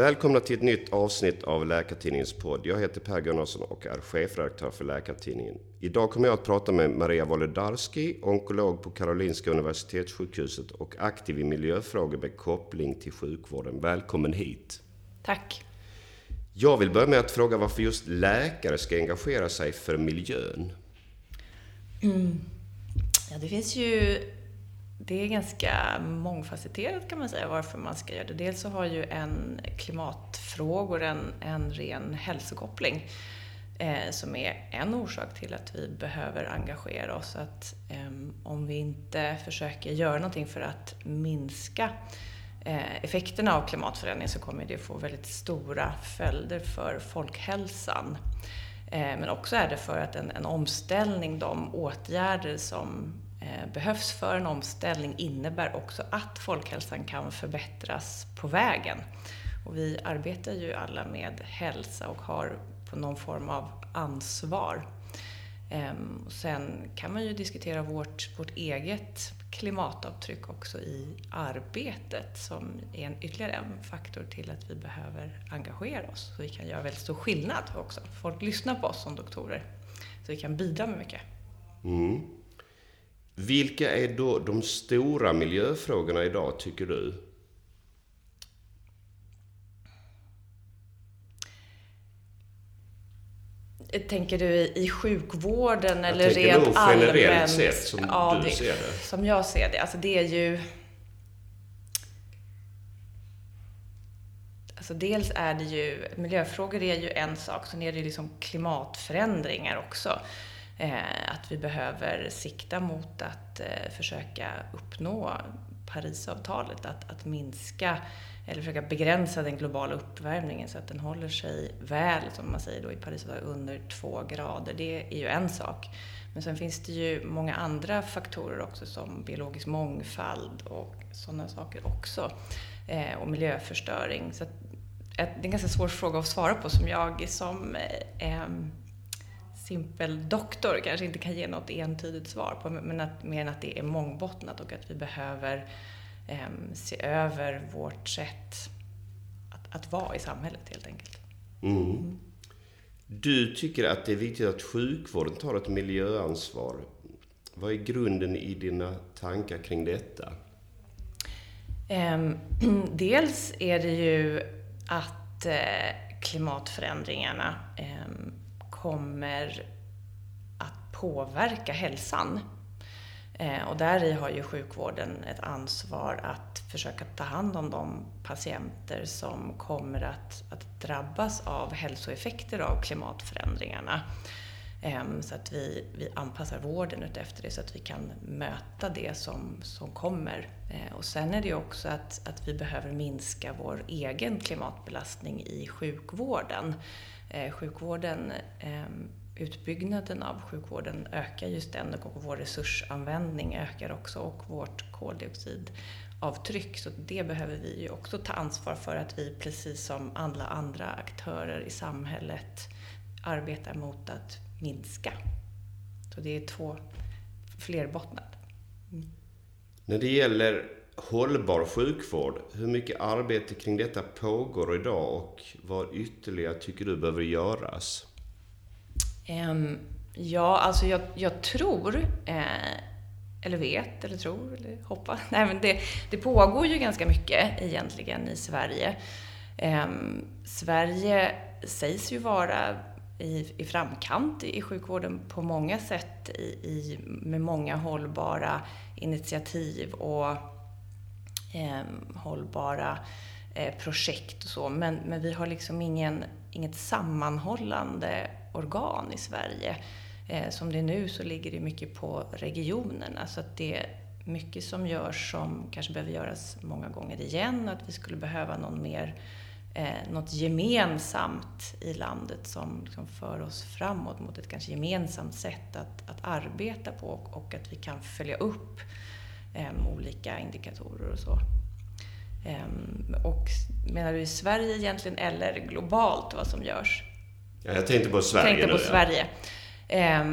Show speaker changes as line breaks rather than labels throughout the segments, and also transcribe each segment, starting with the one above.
Välkomna till ett nytt avsnitt av Läkartidningens podd. Jag heter Per Gunnarsson och är chefredaktör för Läkartidningen. Idag kommer jag att prata med Maria Wolodarski, onkolog på Karolinska Universitetssjukhuset och aktiv i miljöfrågor med koppling till sjukvården. Välkommen hit!
Tack!
Jag vill börja med att fråga varför just läkare ska engagera sig för miljön.
Mm. Ja, det finns ju det är ganska mångfacetterat kan man säga varför man ska göra det. Dels så har ju en klimatfrågor en, en ren hälsokoppling eh, som är en orsak till att vi behöver engagera oss. Att eh, om vi inte försöker göra någonting för att minska eh, effekterna av klimatförändringen så kommer det få väldigt stora följder för folkhälsan. Eh, men också är det för att en, en omställning, de åtgärder som Eh, behövs för en omställning innebär också att folkhälsan kan förbättras på vägen. Och vi arbetar ju alla med hälsa och har på någon form av ansvar. Ehm, och sen kan man ju diskutera vårt, vårt eget klimatavtryck också i arbetet som är en, ytterligare en faktor till att vi behöver engagera oss. Så vi kan göra väldigt stor skillnad också. Folk lyssnar på oss som doktorer. Så vi kan bidra med mycket.
Mm. Vilka är då de stora miljöfrågorna idag, tycker du?
Tänker du i sjukvården eller jag rent nog allmänt? generellt
sett, som ja, du ser det.
Som jag ser det. Alltså det är ju... Alltså dels är det ju, miljöfrågor är ju en sak, sen är det ju liksom klimatförändringar också. Eh, att vi behöver sikta mot att eh, försöka uppnå Parisavtalet, att, att minska eller försöka begränsa den globala uppvärmningen så att den håller sig väl, som man säger då i Parisavtalet, under två grader. Det är ju en sak. Men sen finns det ju många andra faktorer också som biologisk mångfald och sådana saker också. Eh, och miljöförstöring. Så eh, det är en ganska svår fråga att svara på som jag som eh, simpel doktor kanske inte kan ge något entydigt svar på, men att, mer än att det är mångbottnat och att vi behöver eh, se över vårt sätt att, att vara i samhället helt enkelt.
Mm. Du tycker att det är viktigt att sjukvården tar ett miljöansvar. Vad är grunden i dina tankar kring detta?
Eh, dels är det ju att eh, klimatförändringarna ehm, kommer att påverka hälsan. Eh, och där har ju sjukvården ett ansvar att försöka ta hand om de patienter som kommer att, att drabbas av hälsoeffekter av klimatförändringarna. Ehm, så att vi, vi anpassar vården utefter det så att vi kan möta det som, som kommer. Eh, och sen är det ju också att, att vi behöver minska vår egen klimatbelastning i sjukvården. Eh, sjukvården, ehm, utbyggnaden av sjukvården ökar ju ständigt och vår resursanvändning ökar också och vårt koldioxidavtryck. Så det behöver vi ju också ta ansvar för att vi precis som alla andra aktörer i samhället arbetar mot att minska. Så det är två flerbottnad. Mm.
När det gäller hållbar sjukvård, hur mycket arbete kring detta pågår idag och vad ytterligare tycker du behöver göras?
Um, ja, alltså jag, jag tror, eh, eller vet, eller tror, eller hoppas. Nej, men det, det pågår ju ganska mycket egentligen i Sverige. Um, Sverige sägs ju vara i, i framkant i sjukvården på många sätt i, i, med många hållbara initiativ och Ehm, hållbara eh, projekt och så. Men, men vi har liksom ingen, inget sammanhållande organ i Sverige. Eh, som det är nu så ligger det mycket på regionerna. Så alltså att det är mycket som görs som kanske behöver göras många gånger igen. Att vi skulle behöva någon mer eh, något gemensamt i landet som liksom för oss framåt mot ett kanske gemensamt sätt att, att arbeta på och, och att vi kan följa upp olika indikatorer och så. Eh, och menar du i Sverige egentligen eller globalt vad som görs?
Ja, jag tänkte på Sverige
tänkte på nu, Sverige. Ja.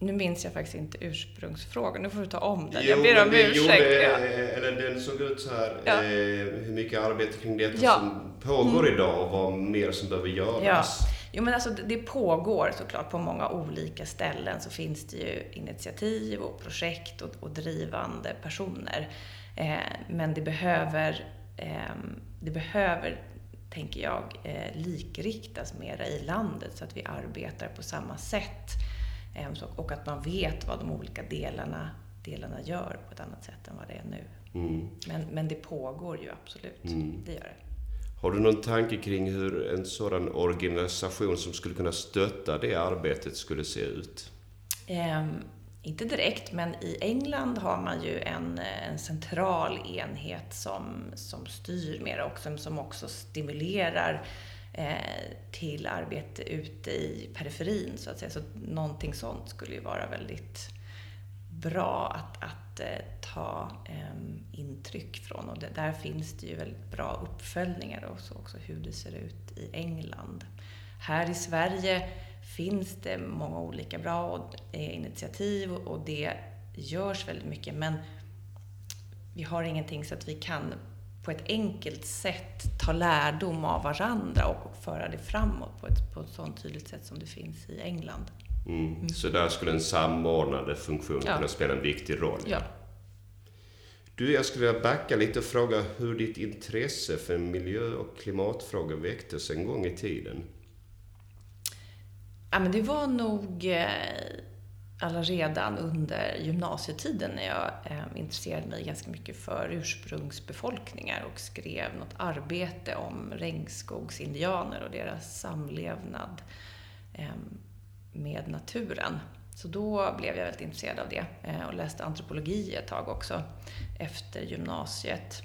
nu minns jag faktiskt inte ursprungsfrågan. Nu får du ta om den. jag ber om ursäkt.
Gjorde, ja. Eller den såg ut så här. Ja. Eh, hur mycket arbete kring detta ja. som pågår mm. idag och vad mer som behöver göras. Ja.
Jo, men alltså det pågår såklart på många olika ställen så finns det ju initiativ och projekt och, och drivande personer. Eh, men det behöver, eh, det behöver tänker jag, eh, likriktas mera i landet så att vi arbetar på samma sätt. Eh, och att man vet vad de olika delarna, delarna gör på ett annat sätt än vad det är nu. Mm. Men, men det pågår ju absolut, mm. det gör det.
Har du någon tanke kring hur en sådan organisation som skulle kunna stötta det arbetet skulle se ut?
Um, inte direkt, men i England har man ju en, eh, en central enhet som, som styr mer och som, som också stimulerar eh, till arbete ute i periferin, så att säga. Så någonting sånt skulle ju vara väldigt bra att, att eh, ta eh, intryck från. Och det, där finns det ju väldigt bra uppföljningar och så också hur det ser ut i England. Här i Sverige finns det många olika bra eh, initiativ och det görs väldigt mycket men vi har ingenting så att vi kan på ett enkelt sätt ta lärdom av varandra och, föra det framåt på ett, på ett sånt tydligt sätt som det finns i England.
Mm. Mm. Så där skulle en samordnande funktion ja. kunna spela en viktig roll?
Ja.
Du, jag skulle vilja backa lite och fråga hur ditt intresse för miljö och klimatfrågor väcktes en gång i tiden?
Ja, men det var nog eh, alla redan under gymnasietiden när jag eh, intresserade mig ganska mycket för ursprungsbefolkningar och skrev något arbete om regnskogsindianer och deras samlevnad eh, med naturen. Så då blev jag väldigt intresserad av det eh, och läste antropologi ett tag också efter gymnasiet.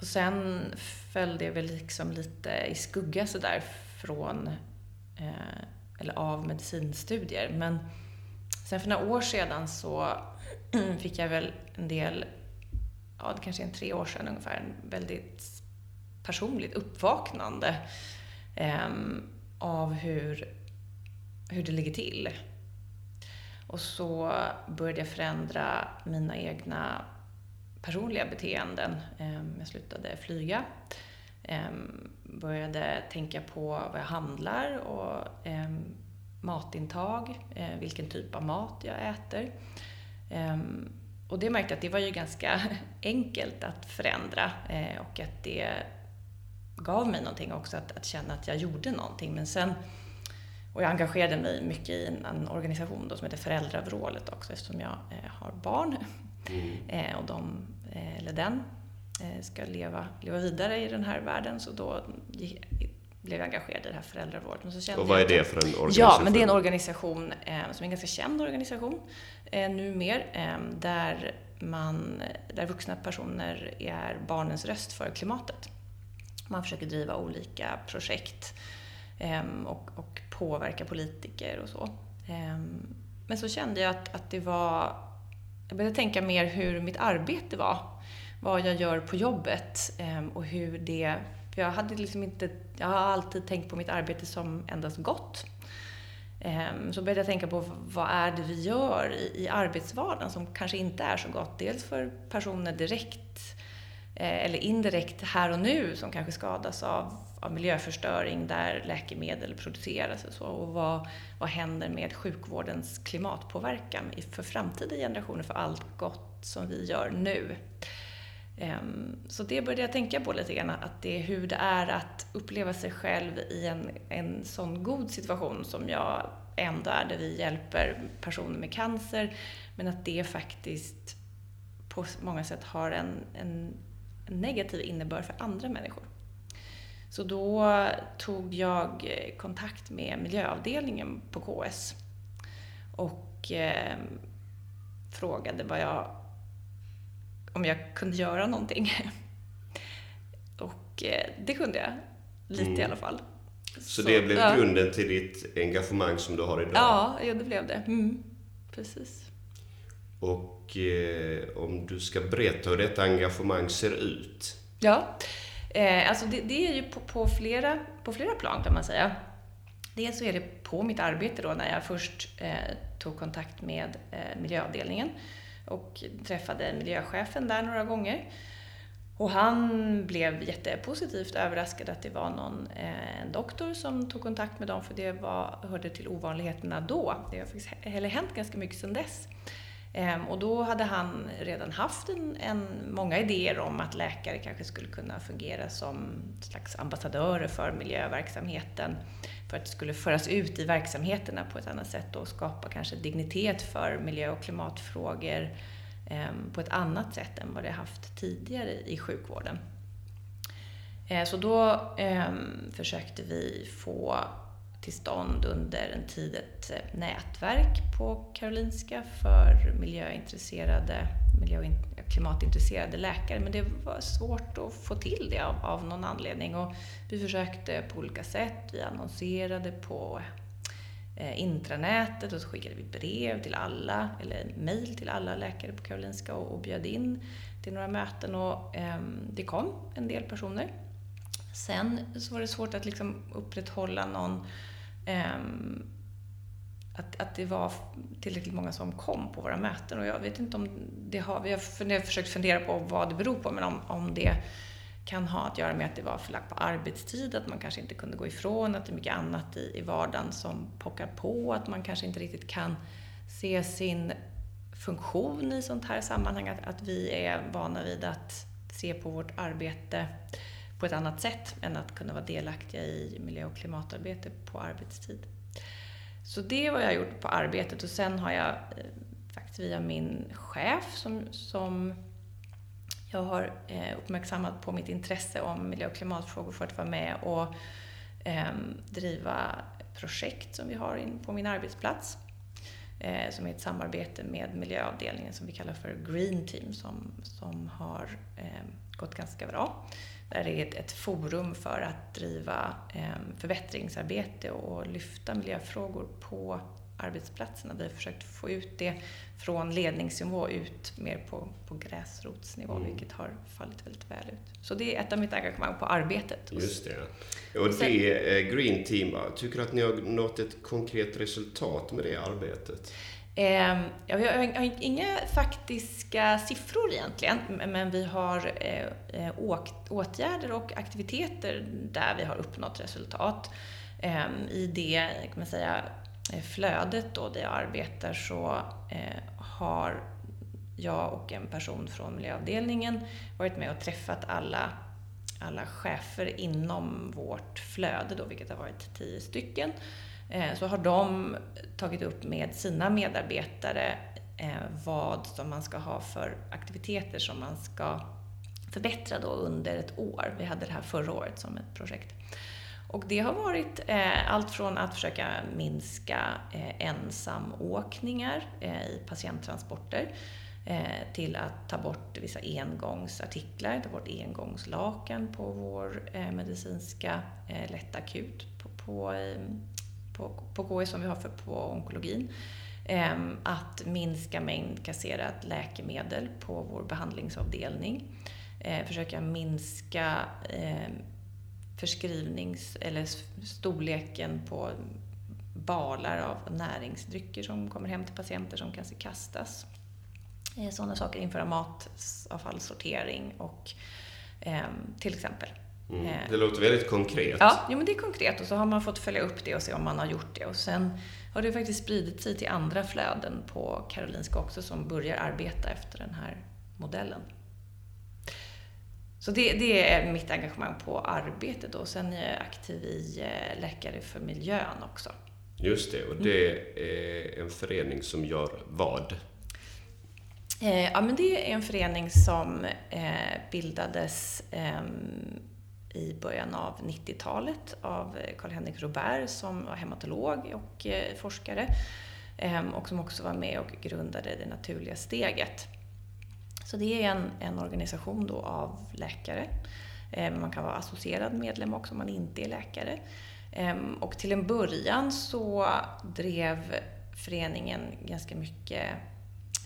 Och sen föll det väl liksom lite i skugga sådär från, eh, eller av medicinstudier. Men sen för några år sedan så fick jag väl en del, ja det kanske är en tre år sedan ungefär, en väldigt personligt uppvaknande eh, av hur, hur det ligger till. Och så började jag förändra mina egna personliga beteenden. Ehm, jag slutade flyga ehm, började tänka på vad jag handlar och ehm, matintag, eh, vilken typ av mat jag äter. Och det märkte jag att det var ju ganska enkelt att förändra eh, och att det gav mig någonting också att, att känna att jag gjorde någonting. Men sen, och jag engagerade mig mycket i en, en organisation då som heter Föräldravrålet också eftersom jag eh, har barn. Mm. och de, eller den Eh, ska leva, leva vidare i den här världen. Så då blev jag engagerad i det här föräldravården.
och vad är det för en organisation?
Ja, men det är en organisation eh, som är en ganska känd organisation eh, numer. Eh, där, man, där vuxna personer är barnens röst för klimatet. Man försöker driva olika projekt ehm, och, och påverka politiker och så. Ehm, men så kände jag att, att det var... Jag började tänka mer hur mitt arbete var vad jag gör på jobbet ehm, och hur det... För jag hade liksom inte... Jag har alltid tänkt på mitt arbete som endast gott. Så började jag tänka på vad är det vi gör i, i arbetsvardagen som kanske inte är så gott. Dels för personer direkt Eh, eller indirekt här och nu som kanske skadas av, av miljöförstöring där läkemedel produceras och så. Och vad, vad händer med sjukvårdens klimatpåverkan för framtida generationer för allt gott som vi gör nu. Ehm, så det började jag tänka på lite grann, att det är hur det är att uppleva sig själv i en, en sån god situation som jag ändå är, där vi hjälper personer med cancer, men att det faktiskt på många sätt har en, en negativ innebörd för andra människor. Så då tog jag kontakt med miljöavdelningen på KS och eh, frågade vad jag om jag kunde göra någonting. Och eh, det kunde jag. Lite mm. i alla fall.
Så, Så det blev ja. grunden till ditt engagemang som du har idag?
Ja, ja det blev det. Mm. Precis.
Och eh, om du ska berätta hur detta engagemang ser ut?
Ja, eh, alltså det, det, är ju på, på, flera, på flera plan kan man säga. Dels så är det på mitt arbete då när jag först eh, tog kontakt med eh, miljöavdelningen och träffade miljöchefen där några gånger. Och han blev jättepositivt överraskad att det var någon, eh, en doktor som tog kontakt med dem för det var, hörde till ovanligheterna då. Det har faktiskt heller hänt ganska mycket sedan dess. Ehm, och då hade han redan haft en, en, många idéer om att läkare kanske skulle kunna fungera som slags ambassadörer för miljöverksamheten. För att det skulle föras ut i verksamheterna på ett annat sätt och skapa kanske dignitet för miljö och klimatfrågor ehm, på ett annat sätt än vad det haft tidigare i sjukvården. Ehm, så då försökte vi få till stånd under en tid ett eh, nätverk på Karolinska för miljöintresserade, miljö och klimatintresserade läkare. Men det var svårt att få till det av, av någon anledning. Och vi försökte på olika sätt. Vi annonserade på eh, intranätet och så skickade vi brev till alla, eller mejl till alla läkare på Karolinska och, och bjöd in till några möten. Och, eh, det kom en del personer. Sen så var det svårt att liksom upprätthålla någon Ehm, att, att det var tillräckligt många som kom på våra möten. Och jag vet inte om det har... Vi har, funder, försökt fundera på vad det beror på, men om, om det kan ha att göra med att det var förlagt på arbetstid, att man kanske inte kunde gå ifrån, att det är mycket annat i, i vardagen som pockar på, att man kanske inte riktigt kan se sin funktion i sånt här sammanhang, att, att vi är vana vid att se på vårt arbete på ett annat sätt än att kunna vara delaktiga i miljö och klimatarbete på arbetstid. Så det är vad jag har gjort på arbetet och sen har jag eh, faktiskt via min chef som, som jag har eh, uppmärksammat på mitt intresse om miljö och klimatfrågor för att vara med och eh, driva projekt som vi har in på min arbetsplats. Eh, som är ett samarbete med miljöavdelningen som vi kallar för Green Team som, som har eh, gått ganska bra där det är ett, forum för att driva eh, förbättringsarbete och lyfta miljöfrågor på arbetsplatserna. Vi har försökt få ut det från ledningsnivå ut mer på, på gräsrotsnivå, mm. vilket har fallit väldigt väl ut. Så det är ett av mitt engagemang på arbetet.
Just det. Och det är Green Team, tycker du att ni har nått ett konkret resultat med det arbetet?
Eh, jag har inga faktiska siffror egentligen, men vi har eh, eh åtgärder och aktiviteter där vi har uppnått resultat. Ehm, I det kan man säga, eh, flödet då, där jag arbetar så eh, har jag och en person från miljöavdelningen varit med och träffat alla, alla chefer inom vårt flöde, då, vilket har varit tio stycken. Eh, så har de tagit upp med sina medarbetare eh, vad som man ska ha för aktiviteter som man ska förbättra då under ett år. Vi hade det här förra året som ett projekt. Och det har varit eh, allt från att försöka minska eh, ensamåkningar i patienttransporter till att ta bort vissa engångsartiklar, ta bort engångslakan på vår medicinska lättakut på, på på, på KI som vi har för, på onkologin. Ehm, att minska mängd kasserat läkemedel på vår behandlingsavdelning. Eh, försöka minska ehm, förskrivnings eller storleken på balar av näringsdrycker som kommer hem till patienter som kanske kastas. Eh, sådana saker, införa matavfallssortering och ehm, till exempel.
Mm. Eh. Det låter väldigt konkret.
Ja, jo, men det är konkret och så har man fått följa upp det och se om man har gjort det. Och sen har det faktiskt spridit sig till andra flöden på Karolinska också som börjar arbeta efter den här modellen. Så det, det är mitt engagemang på arbetet och sen är jag aktiv i eh, Läkare för miljön också.
Just det, och det är en förening som gör vad?
Eh, ja, men det är en förening som bildades ehm, i början av 90-talet av eh, Carl-Henrik Robert som var hematolog och eh, forskare ehm, och som också var med och grundade Det naturliga steget. Så det är en, en organisation då av läkare. Ehm, man kan vara associerad medlem också om man inte är läkare. Ehm, och till en början så drev föreningen ganska mycket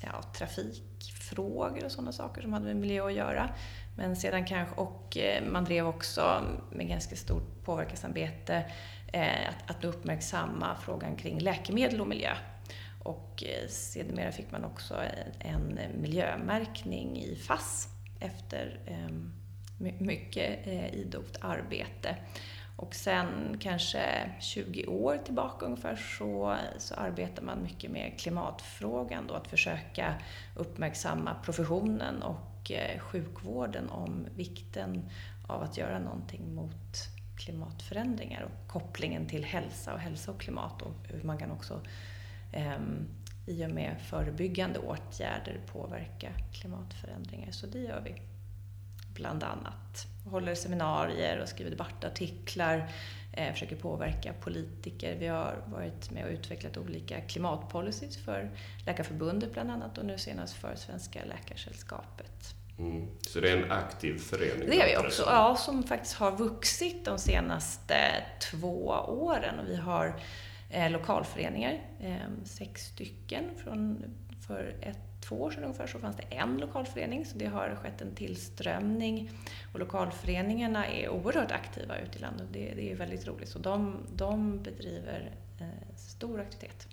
ja, trafikfrågor och sådana saker som hade med miljö att göra. Men sedan kanske, och eh, man drev också med ganska stort påverkansarbete eh, att, att uppmärksamma frågan kring läkemedel och miljö. Och eh, sedermera fick man också en miljömärkning i FASS efter ehm, mycket idogt arbete. Och sen kanske 20 år tillbaka ungefär så, så arbetar man mycket med klimatfrågan då, att försöka uppmärksamma professionen och eh, sjukvården om vikten av att göra någonting mot klimatförändringar och kopplingen till hälsa och hälsa och klimat och hur man kan också eh, i och med förebyggande åtgärder påverka klimatförändringar. Så det gör vi bland annat. Håller seminarier och skriver debattartiklar, eh, försöker påverka politiker. Vi har varit med och utvecklat olika klimatpolicies för Läkarförbundet bland annat och nu senast för Svenska Läkarsällskapet.
Mm. Så det är en aktiv förening?
Det är vi också, ja, som faktiskt har vuxit de senaste två åren. Och vi har eh, lokalföreningar, eh, sex stycken. Från, för ett två år sedan ungefär så fanns det en lokalförening, så det har skett en tillströmning. Och lokalföreningarna är oerhört aktiva ute i landet. Det, det är väldigt roligt. Så de, de bedriver eh, stor aktivitet.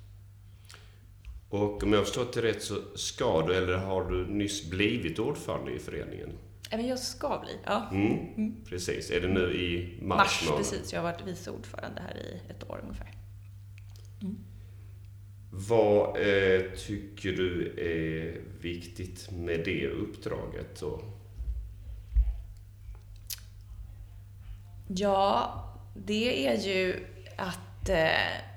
Och om jag förstått det rätt så ska du, eller har du nyss blivit ordförande i föreningen?
Även jag ska bli, ja.
Mm, mm. Precis. Är det nu i mars?
Mars, precis. Jag har varit vice ordförande här i ett år ungefär. Mm.
Vad eh, tycker du är viktigt med det uppdraget? Och...
Ja, det är ju att eh,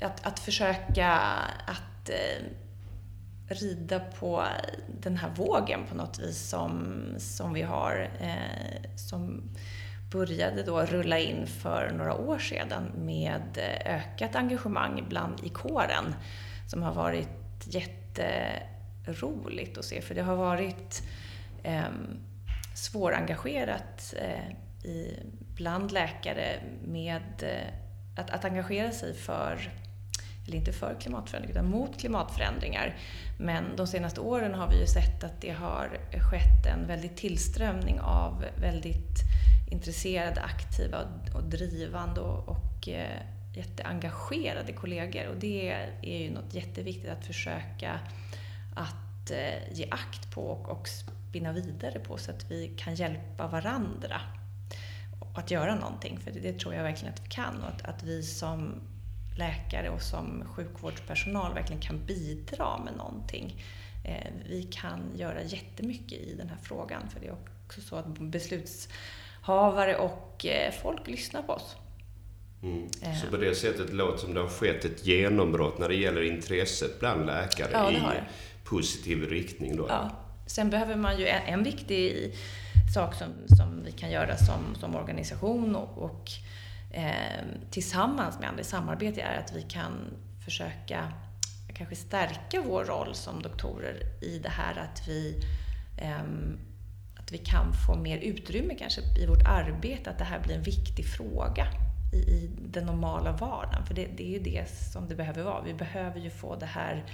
att, att försöka att eh, rida på den här vågen på något vis som, som vi har. Eh, som började då rulla in för några år sedan med eh, ökat engagemang bland i kåren som har varit jätteroligt att se för det har varit eh, svårengagerat eh, i, bland läkare med eh, att, att engagera sig för eller inte för klimatförändringar, utan mot klimatförändringar. Men de senaste åren har vi ju sett att det har skett en väldig tillströmning av väldigt intresserade, aktiva och drivande och, och eh, jätteengagerade kollegor. Och det är ju något jätteviktigt att försöka att eh, ge akt på och, och spinna vidare på så att vi kan hjälpa varandra att göra någonting. För det, det tror jag verkligen att vi kan och att, att vi som läkare och som sjukvårdspersonal verkligen kan bidra med någonting. Eh, vi kan göra jättemycket i den här frågan för det är också så att besluts havare och eh, folk lyssnar på oss.
Mm. Eh. Så på det sättet låter som det har skett ett genombrott när det gäller intresset bland läkare ja, i positiv riktning. Då.
Ja. Sen behöver man ju, en, en viktig sak som, som vi kan göra som, som organisation och, och eh, tillsammans med andra i samarbete är att vi kan försöka kanske stärka vår roll som doktorer i det här att vi eh, vi kan få mer utrymme kanske i vårt arbete, att det här blir en viktig fråga i, i den normala vardagen. För det, det, är ju det som det behöver vara. Vi behöver ju få det här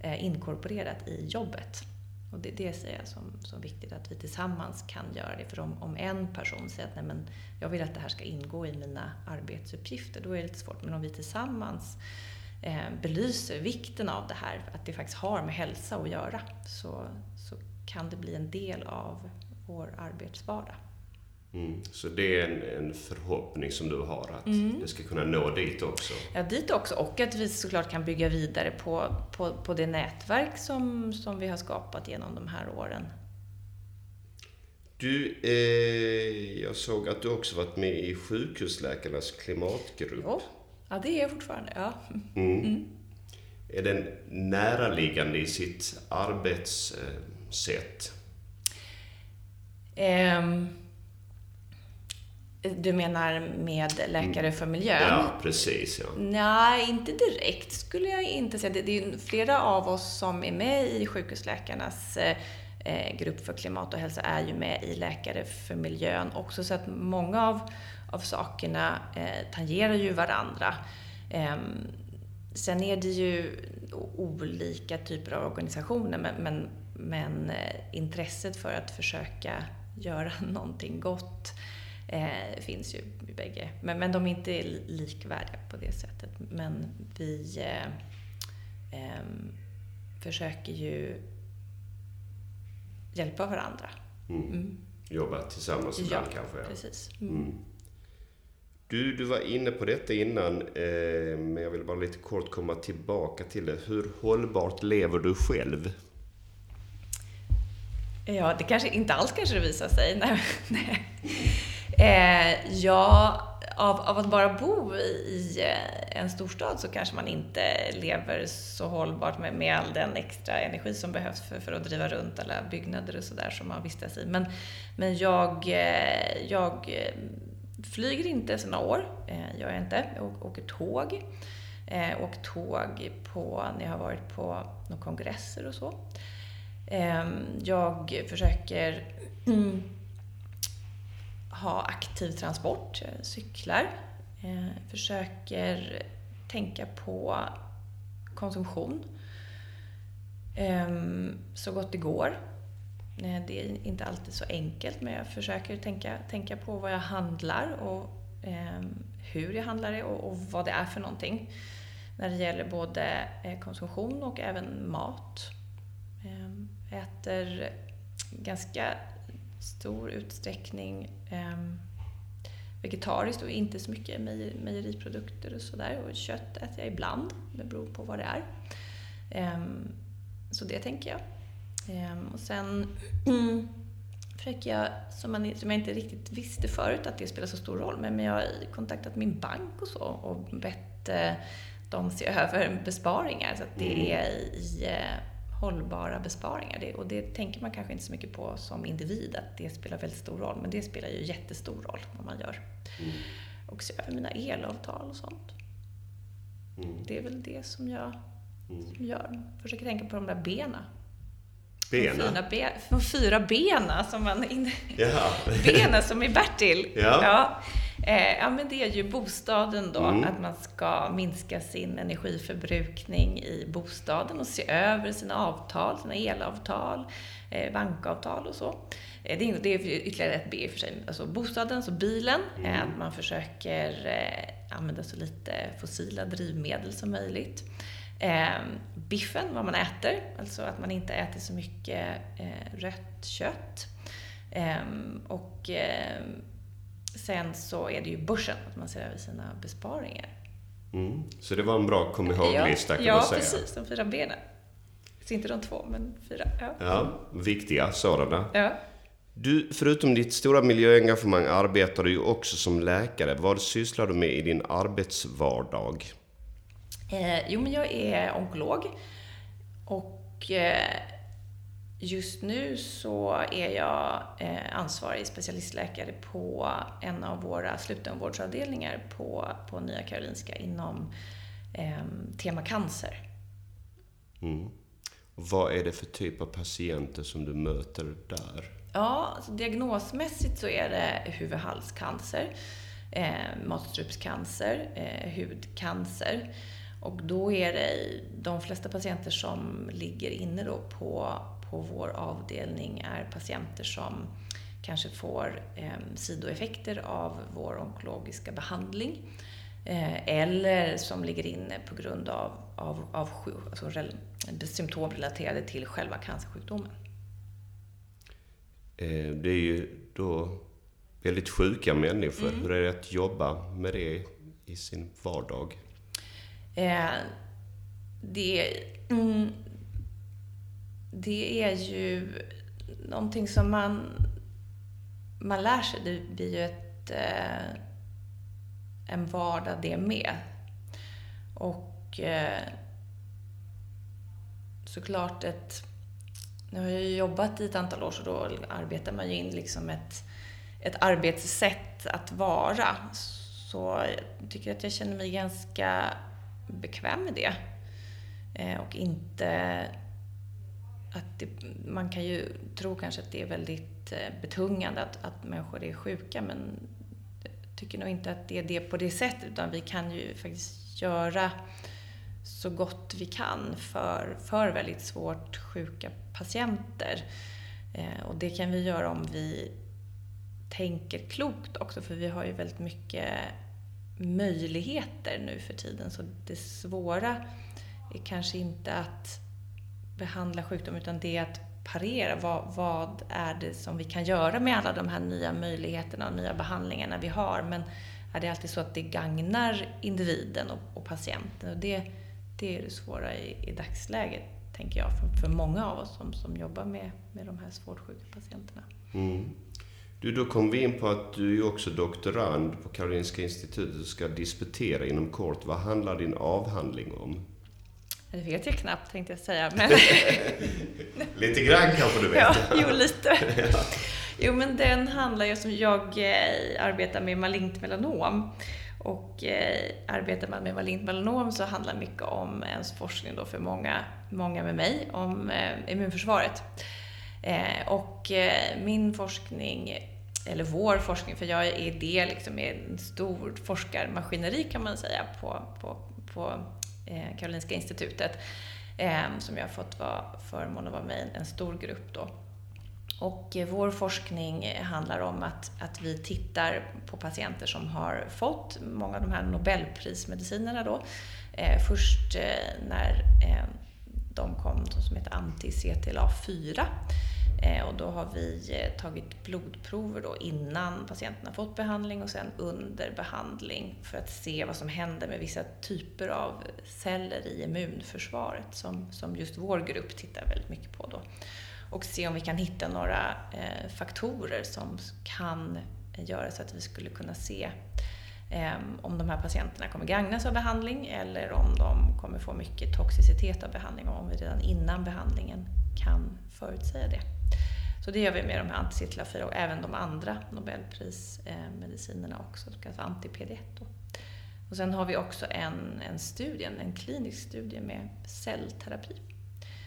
eh, inkorporerat i jobbet. Och det, det ser jag som, som viktigt, att vi tillsammans kan göra det. För om, om en person säger att Nej, men jag vill att det här ska ingå i mina arbetsuppgifter, då är det lite svårt. Men om vi tillsammans eh, belyser vikten av det här, att det faktiskt har med hälsa att göra, så, så kan det bli en del av vår arbetsvardag.
Mm. Så det är en, en, förhoppning som du har att mm. det ska kunna nå dit också?
Ja, dit också. Och att vi såklart kan bygga vidare på, på, på det nätverk som, som vi har skapat genom de här åren.
Du, eh, jag såg att du också varit med i sjukhusläkarnas klimatgrupp.
Jo. Ja, det är jag fortfarande. Ja.
Mm. mm. Är den näraliggande i sitt arbetssätt?
Um, du menar med Läkare för miljön?
Ja, precis. Ja.
Nej, inte direkt skulle jag inte säga. Det, det är flera av oss som är med i sjukhusläkarnas eh, grupp för klimat och hälsa är ju med i Läkare för miljön också. Så att många av, av sakerna eh, tangerar ju varandra. Ehm, sen är det ju olika typer av organisationer men, men, men eh, intresset för att försöka göra någonting gott eh, finns ju i bägge. Men, men de är inte likvärdiga på det sättet. Men vi eh, eh, försöker ju hjälpa varandra.
Mm. Mm. Jobba tillsammans ibland
ja,
kanske?
precis. Mm.
mm. Du, du var inne på detta innan, eh, men jag vill bara lite kort komma tillbaka till det. Hur hållbart lever du själv?
Ja, det kanske inte alls kanske det visar sig. Nej, nej. Eh, ja, av, av, att bara bo i eh, en storstad så kanske man inte lever så hållbart med, med all den extra energi som behövs för, för att driva runt alla byggnader och sådär som man vistas i. Men, men jag, eh, jag eh, flyger inte sedan några år, eh, gör jag inte. Jag åker tåg. Eh, åkt tåg på, när jag har varit på några kongresser och så. Eh, jag försöker mm, ha aktiv transport, cyklar. Eh, försöker tänka på konsumtion eh, så gott det går. Det är inte alltid så enkelt men jag försöker tänka, tänka på vad jag handlar och eh, hur jag handlar det och, och, vad det är för någonting. När det gäller både eh, konsumtion och även mat. Äter ganska stor utsträckning eh, vegetariskt och inte så mycket mejeriprodukter och sådär. Och kött äter jag ibland, det beror på vad det är. Eh, så det tänker jag. Ehm, och sen försöker jag, som, man, som jag inte riktigt visste förut att det spelar så stor roll, men jag har kontaktat min bank och så och bett eh, dem se över besparingar så att det mm. är i eh, hållbara besparingar. Det, och det tänker man kanske inte så mycket på som individ, att det spelar väldigt stor roll. Men det spelar ju jättestor roll vad man gör. Mm. Och se över mina elavtal och sånt. Mm. Det är väl det som jag mm. som gör. Försöker tänka på de där benen.
Bena?
De, ben, de fyra benen som man... In, benen som i Bertil. Ja. Ja. Eh, ja, men det är ju bostaden då, mm. att man ska minska sin energiförbrukning i bostaden och se över sina avtal, sina elavtal, eh, bankavtal och så. Eh, det, är, det är ytterligare ett B i och för sig. Alltså bostaden, så bilen, mm. att man försöker eh, använda så lite fossila drivmedel som möjligt. Eh, biffen, vad man äter, alltså att man inte äter så mycket eh, rött kött. Eh, och eh, sen så är det ju börsen, att man ser över sina besparingar.
Mm. Så det var en bra kom ihåg-lista
ja,
kan
ja,
man säga?
Ja, precis. De fyra benen. Så inte de två, men fyra. Ja,
ja viktiga sådana.
Ja.
Du, förutom ditt stora miljöengagemang arbetar du ju också som läkare. Vad sysslar du med i din arbetsvardag?
Eh, jo, men jag är onkolog. Och eh, just nu så är jag eh, ansvarig specialistläkare på en av våra slutenvårdsavdelningar på, på Nya Karolinska inom eh, tema cancer.
Mm. Vad är det för typ av patienter som du möter där?
Ja, alltså diagnosmässigt så är det huvud-halscancer, eh, matstrupscancer, eh, hudcancer. Och då är det de flesta patienter som ligger inne då på, på vår avdelning är patienter som kanske får eh, sidoeffekter av vår onkologiska behandling. Eh, eller som ligger inne på grund av, av, av alltså, symptom relaterade till själva cancersjukdomen.
Eh, det är ju då väldigt sjuka människor. Mm. Hur är det att jobba med det i sin vardag?
Eh, det, mm, det är ju någonting som man, man lär sig. Det blir ju ett, eh, en vardag det med. Och eh, såklart ett... Nu har jag ju jobbat i ett antal år så då arbetar man ju in liksom ett, ett arbetssätt att vara. Så jag tycker att jag känner mig ganska bekväm med det. Eh, och inte att det, man kan ju tro kanske att det är väldigt eh, betungande att, att människor är sjuka men jag tycker nog inte att det är det på det sättet utan vi kan ju faktiskt göra så gott vi kan för, för väldigt svårt sjuka patienter. Eh, och det kan vi göra om vi tänker klokt också för vi har ju väldigt mycket möjligheter nu för tiden. Så det svåra är kanske inte att behandla sjukdom utan det är att parera. Vad, vad är det som vi kan göra med alla de här nya möjligheterna och nya behandlingarna vi har? Men är det alltid så att det gagnar individen och, och patienten? Och det, det är det svåra i, i dagsläget, tänker jag, för, för många av oss som, som jobbar med, med de här svårt sjuka patienterna.
Mm. Du, då kom vi in på att du är också doktorand på Karolinska Institutet och ska disputera inom kort. Vad handlar din avhandling om?
Det vet jag knappt tänkte jag säga. Men...
lite grann kanske du vet?
Ja, jo lite. ja. Jo men den handlar ju som jag eh, arbetar med malignt melanom. Och eh, arbetar man med malignt melanom så handlar mycket om ens forskning då för många, många med mig, om eh, immunförsvaret. Eh, och eh, min forskning, eller vår forskning, för jag är del liksom, i en stor forskarmaskineri kan man säga på, på, på Eh, Karolinska institutet, eh, som jag har fått vara förmån att vara med i en stor grupp då. Och eh, vår forskning handlar om att, att vi tittar på patienter som har fått många av de här Nobelprismedicinerna då. först när de kom som heter anti-CTLA4 Eh, och då har vi eh, tagit blodprover då innan patienten har fått behandling och sen under behandling för att se vad som händer med vissa typer av celler i immunförsvaret som, som just vår grupp tittar väldigt mycket på då. Och se om vi kan hitta några eh, faktorer som kan göra så att vi skulle kunna se ehm, om de här patienterna kommer gagnas av behandling eller om de kommer få mycket toxicitet av behandling och om vi redan innan behandlingen kan förutsäga det. Så det gör vi med de här anti-CTLA4 och även de andra Nobelprismedicinerna också, alltså anti-PD1. Och sen har vi också en, en studie, en klinisk studie med cellterapi.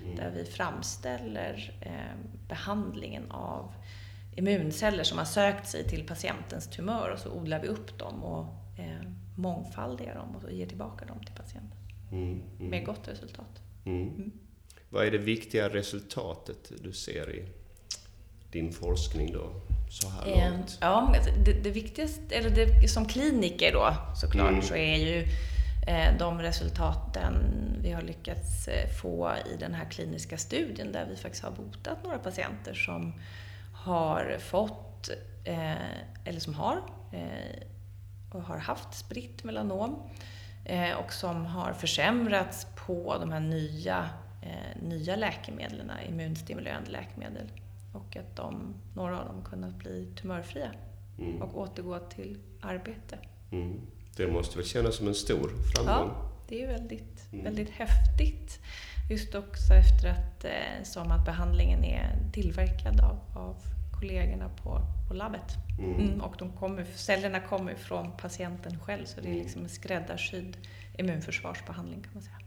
Mm. Där vi framställer eh, behandlingen av immunceller som har sökt sig till patientens tumör och så odlar vi upp dem och eh, mångfaldigar dem och så ger tillbaka dem till patienten. Mm, mm. Med gott resultat. Mm.
mm. Vad är det viktiga resultatet du ser i din forskning då, så här
eh, långt? Ja, alltså, det, det viktigaste, eller det, som kliniker då såklart, mm. så är ju eh, de resultaten vi har lyckats eh, få i den här kliniska studien där vi faktiskt har botat några patienter som har fått, eller som har och har haft spritt melanom och som har försämrats på de här nya, nya läkemedlen, immunstimulerande läkemedel och att de, några av dem kunnat bli tumörfria mm. och återgå till arbete.
Mm. Det måste väl kännas som en stor framgång?
Ja, det är väldigt, mm. väldigt häftigt. Just också efter att, eh, som att behandlingen är tillverkad av, av kollegorna på, på labbet. Mm. mm och de kommer, cellerna kommer från patienten själv så det är mm. liksom en skräddarsydd immunförsvarsbehandling kan man säga.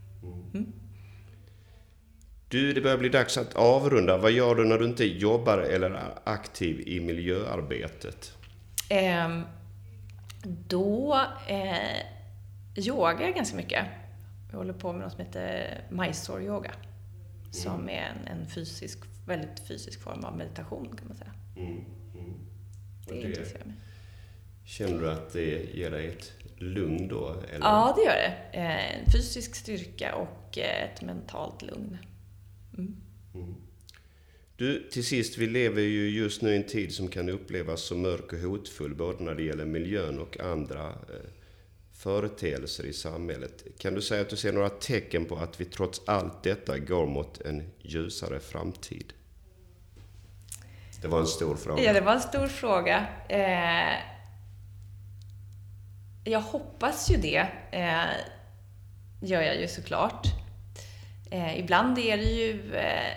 Du, det börjar bli dags att avrunda. Vad gör du när du inte jobbar eller är aktiv i miljöarbetet?
Eh, då eh, yogar jag ganska mycket. Jag håller på med något som heter Mysore-yoga. Som mm. är en, en, fysisk, väldigt fysisk form av meditation kan man säga. Mm. Mm. Det, det intresserar mig.
Känner du att det ger dig ett lugn då?
Eller? Ja, det gör det. Eh, fysisk styrka och eh, ett mentalt lugn.
Mm. Du, till sist, vi lever ju just nu i en tid som kan upplevas som mörk och hotfull, både när det gäller miljön och andra eh, företeelser i samhället. Kan du säga att du ser några tecken på att vi trots allt detta går mot en ljusare framtid? Det var en stor fråga.
Ja, det var en stor fråga. Eh, jag hoppas ju det, eh, gör jag ju såklart. Eh, ibland är det ju eh,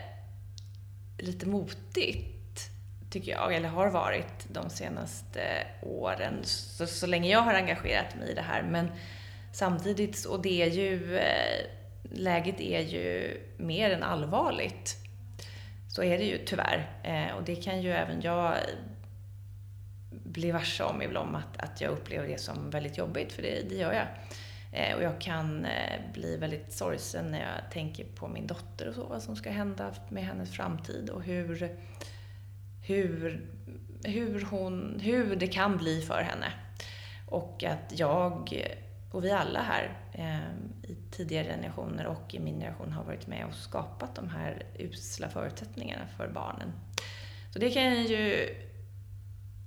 lite motigt, tycker jag, eller har varit de senaste åren, så, så länge jag har engagerat mig i det här. Men samtidigt, och det är ju, eh, läget är ju mer än allvarligt. Så är det ju tyvärr. Eh, och det kan ju även jag eh, bli varse om ibland att, att jag upplever det som väldigt jobbigt, för det, det gör jag. Eh, och jag kan eh, bli väldigt sorgsen när jag tänker på min dotter och så, vad som ska hända med hennes framtid och hur, hur, hur, hon, hur det kan bli för henne. Och att jag och vi alla här eh, i tidigare generationer och i min generation har varit med och skapat de här usla förutsättningarna för barnen. Så det kan jag ju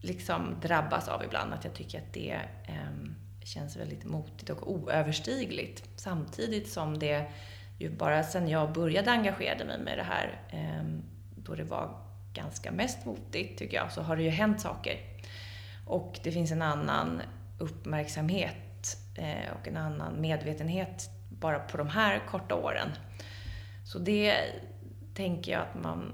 liksom drabbas av ibland, att jag tycker att det eh, känns väldigt motigt och oöverstigligt. Samtidigt som det ju bara sen jag började engagera mig med det här, ehm, då det var ganska mest motigt tycker jag, så har det ju hänt saker. Och det finns en annan uppmärksamhet eh, och en annan medvetenhet bara på de här korta åren. Så det tänker jag att man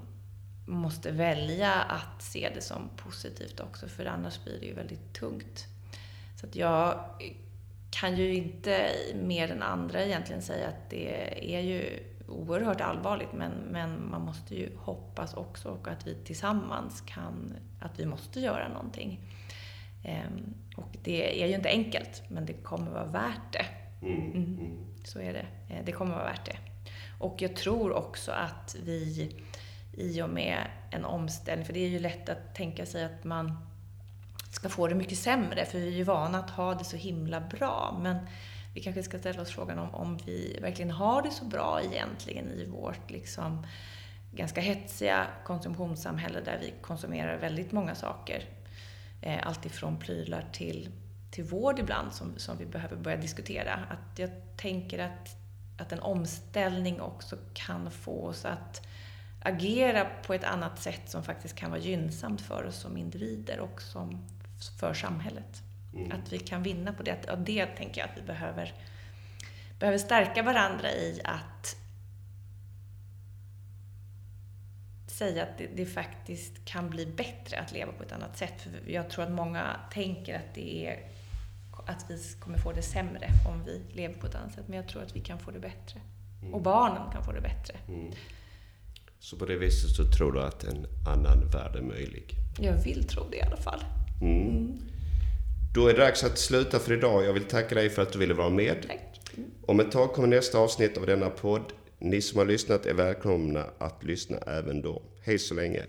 måste välja att se det som positivt också, för annars blir det ju väldigt tungt. Så att jag kan ju inte mer än andra egentligen säga att det är ju oerhört allvarligt, men, men man måste ju hoppas också och att vi tillsammans kan, att vi måste göra någonting. Ehm, och det är ju inte enkelt, men det kommer vara värt det. Mm, mm. Mm. Så är det. Eh, det kommer vara värt det. Och jag tror också att vi i och med en omställning, för det är ju lätt att tänka sig att man ska få det mycket sämre, för vi är ju vana att ha det så himla bra. Men vi kanske ska ställa oss frågan om, om vi verkligen har det så bra egentligen i vårt liksom, ganska hetsiga konsumtionssamhälle där vi konsumerar väldigt många saker. Eh, Alltifrån prylar till, till vård ibland som, som vi behöver börja diskutera. Att jag tänker att, att en omställning också kan få oss att agera på ett annat sätt som faktiskt kan vara gynnsamt för oss som individer och som för samhället. Mm. Att vi kan vinna på det. Och det tänker jag att vi behöver, behöver stärka varandra i att säga att det, det, faktiskt kan bli bättre att leva på ett annat sätt. För jag tror att många tänker att det är att vi kommer få det sämre om vi lever på ett annat sätt. Men jag tror att vi kan få det bättre. Mm. Och barnen kan få det bättre. Mm.
Så på det viset så tror du att en annan värld är möjlig?
Jag vill tro det i alla fall. Mm. mm.
Då är det dags att sluta för idag. Jag vill tacka dig för att du ville vara med.
Tack. Mm.
Om ett tag kommer nästa avsnitt av denna podd. Ni som har lyssnat är välkomna att lyssna även då. Hej så länge!